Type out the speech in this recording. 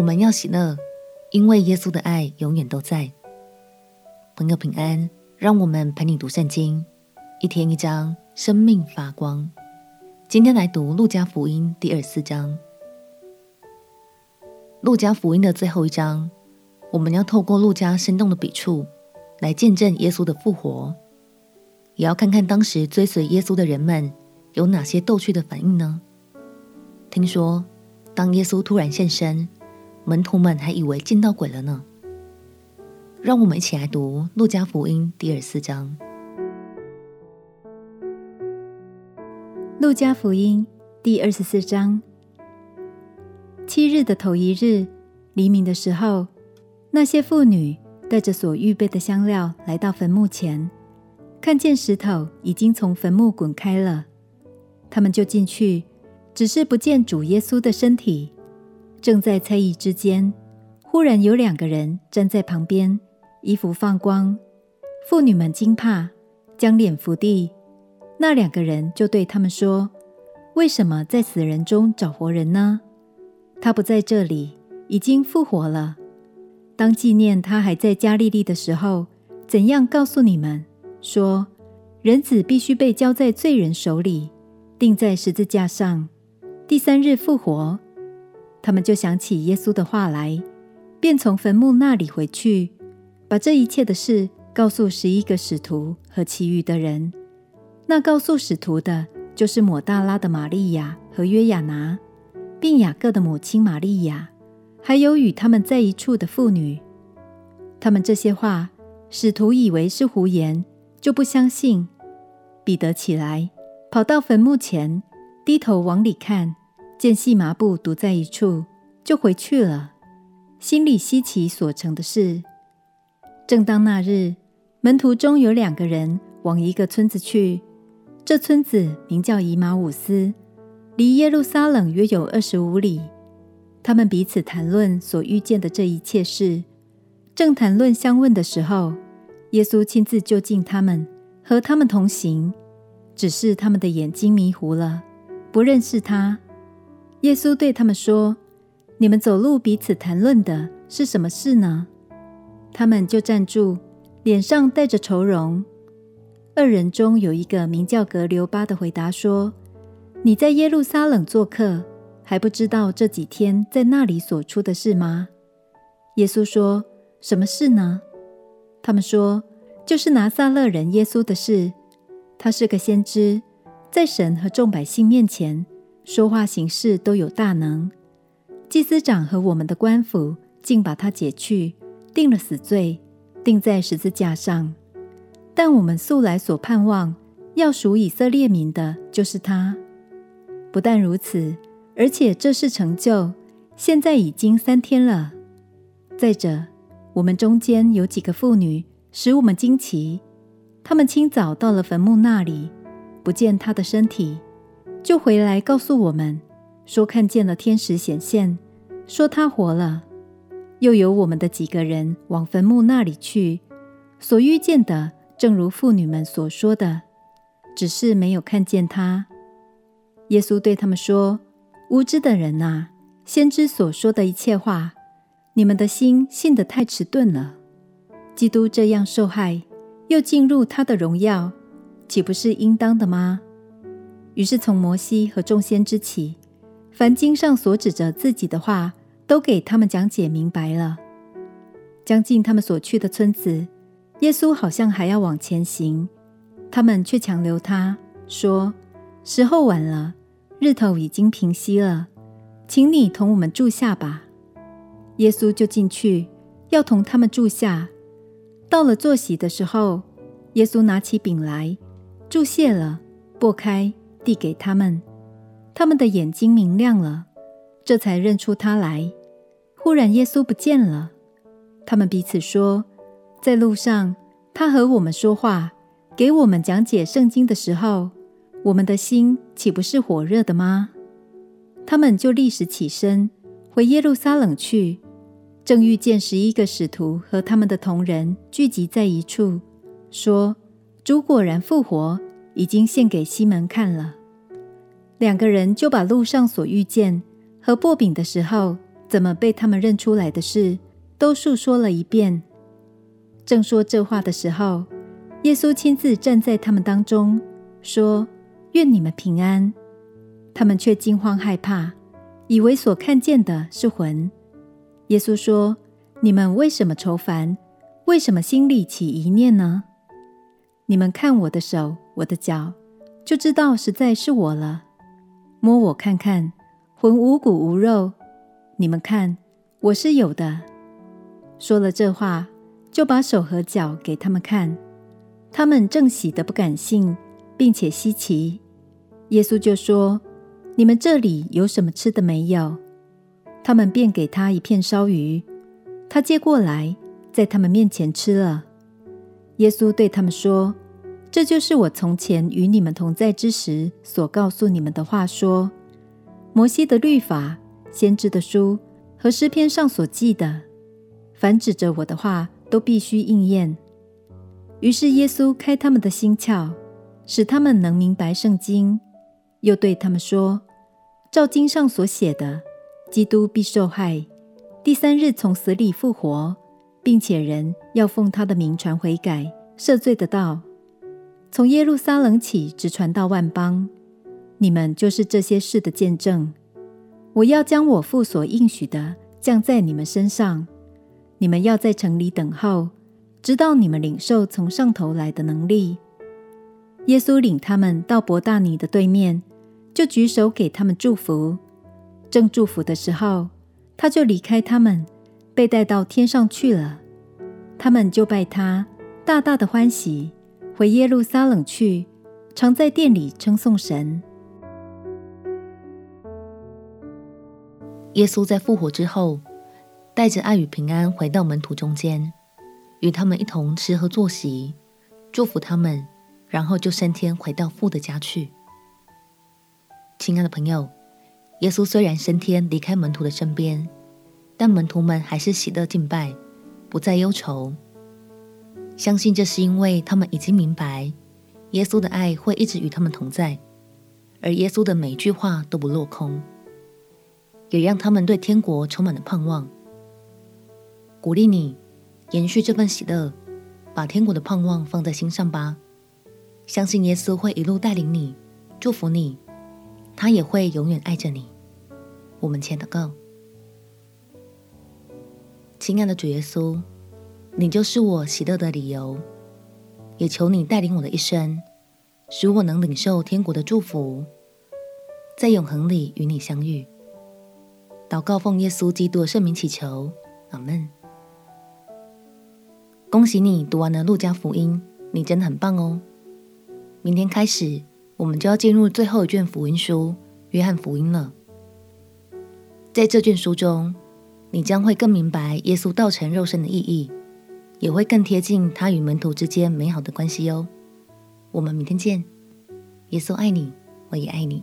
我们要喜乐，因为耶稣的爱永远都在。朋友平安，让我们陪你读圣经，一天一章，生命发光。今天来读路加福音第二四章。路加福音的最后一章，我们要透过路加生动的笔触，来见证耶稣的复活，也要看看当时追随耶稣的人们有哪些逗趣的反应呢？听说，当耶稣突然现身，门徒们还以为见到鬼了呢。让我们一起来读《路加福音》第二十四章。《路加福音》第二十四章，七日的头一日，黎明的时候，那些妇女带着所预备的香料来到坟墓前，看见石头已经从坟墓滚开了，他们就进去，只是不见主耶稣的身体。正在猜疑之间，忽然有两个人站在旁边，衣服放光。妇女们惊怕，将脸伏地。那两个人就对他们说：“为什么在死人中找活人呢？他不在这里，已经复活了。当纪念他还在加利利的时候，怎样告诉你们说，人子必须被交在罪人手里，钉在十字架上，第三日复活。”他们就想起耶稣的话来，便从坟墓那里回去，把这一切的事告诉十一个使徒和其余的人。那告诉使徒的，就是抹大拉的玛利亚和约亚拿，并雅各的母亲玛利亚，还有与他们在一处的妇女。他们这些话，使徒以为是胡言，就不相信。彼得起来，跑到坟墓前，低头往里看。见细麻布独在一处，就回去了，心里稀奇所成的事。正当那日，门徒中有两个人往一个村子去，这村子名叫以马忤斯，离耶路撒冷约有二十五里。他们彼此谈论所遇见的这一切事。正谈论相问的时候，耶稣亲自就近他们，和他们同行，只是他们的眼睛迷糊了，不认识他。耶稣对他们说：“你们走路彼此谈论的是什么事呢？”他们就站住，脸上带着愁容。二人中有一个名叫革流巴的，回答说：“你在耶路撒冷做客，还不知道这几天在那里所出的事吗？”耶稣说：“什么事呢？”他们说：“就是拿撒勒人耶稣的事。他是个先知，在神和众百姓面前。”说话行事都有大能，祭司长和我们的官府竟把他解去，定了死罪，钉在十字架上。但我们素来所盼望要赎以色列民的，就是他。不但如此，而且这事成就，现在已经三天了。再者，我们中间有几个妇女使我们惊奇，她们清早到了坟墓那里，不见他的身体。就回来告诉我们，说看见了天使显现，说他活了。又有我们的几个人往坟墓那里去，所遇见的正如妇女们所说的，只是没有看见他。耶稣对他们说：“无知的人啊，先知所说的一切话，你们的心信得太迟钝了。基督这样受害，又进入他的荣耀，岂不是应当的吗？”于是从摩西和众先知起，凡经上所指着自己的话，都给他们讲解明白了。将近他们所去的村子，耶稣好像还要往前行，他们却强留他说：“时候晚了，日头已经平西了，请你同我们住下吧。”耶稣就进去，要同他们住下。到了坐席的时候，耶稣拿起饼来，祝谢了，擘开。递给他们，他们的眼睛明亮了，这才认出他来。忽然耶稣不见了，他们彼此说：“在路上，他和我们说话，给我们讲解圣经的时候，我们的心岂不是火热的吗？”他们就立时起身，回耶路撒冷去，正遇见十一个使徒和他们的同人聚集在一处，说：“主果然复活。”已经献给西门看了，两个人就把路上所遇见和擘饼的时候怎么被他们认出来的事，都述说了一遍。正说这话的时候，耶稣亲自站在他们当中，说：“愿你们平安。”他们却惊慌害怕，以为所看见的是魂。耶稣说：“你们为什么愁烦？为什么心里起疑念呢？你们看我的手、我的脚，就知道实在是我了。摸我看看，魂无骨无肉。你们看，我是有的。”说了这话，就把手和脚给他们看。他们正喜得不敢信，并且稀奇。耶稣就说：“你们这里有什么吃的没有？”他们便给他一片烧鱼，他接过来，在他们面前吃了。耶稣对他们说：“这就是我从前与你们同在之时所告诉你们的话说，摩西的律法、先知的书和诗篇上所记的，凡指着我的话，都必须应验。”于是耶稣开他们的心窍，使他们能明白圣经，又对他们说：“照经上所写的。”基督必受害，第三日从死里复活，并且人要奉他的名传悔改、赦罪的道，从耶路撒冷起，直传到万邦。你们就是这些事的见证。我要将我父所应许的降在你们身上。你们要在城里等候，直到你们领受从上头来的能力。耶稣领他们到伯大尼的对面，就举手给他们祝福。正祝福的时候，他就离开他们，被带到天上去了。他们就拜他，大大的欢喜，回耶路撒冷去，常在殿里称颂神。耶稣在复活之后，带着爱与平安回到门徒中间，与他们一同吃喝坐席，祝福他们，然后就升天回到父的家去。亲爱的朋友。耶稣虽然升天离开门徒的身边，但门徒们还是喜乐敬拜，不再忧愁。相信这是因为他们已经明白，耶稣的爱会一直与他们同在，而耶稣的每句话都不落空，也让他们对天国充满了盼望。鼓励你延续这份喜乐，把天国的盼望放在心上吧。相信耶稣会一路带领你，祝福你。他也会永远爱着你。我们前祷告，亲爱的主耶稣，你就是我喜乐的理由，也求你带领我的一生，使我能领受天国的祝福，在永恒里与你相遇。祷告奉耶稣基督的圣名祈求，阿门。恭喜你读完了路加福音，你真的很棒哦！明天开始。我们就要进入最后一卷福音书《约翰福音》了。在这卷书中，你将会更明白耶稣道成肉身的意义，也会更贴近他与门徒之间美好的关系哦。我们明天见。耶稣爱你，我也爱你。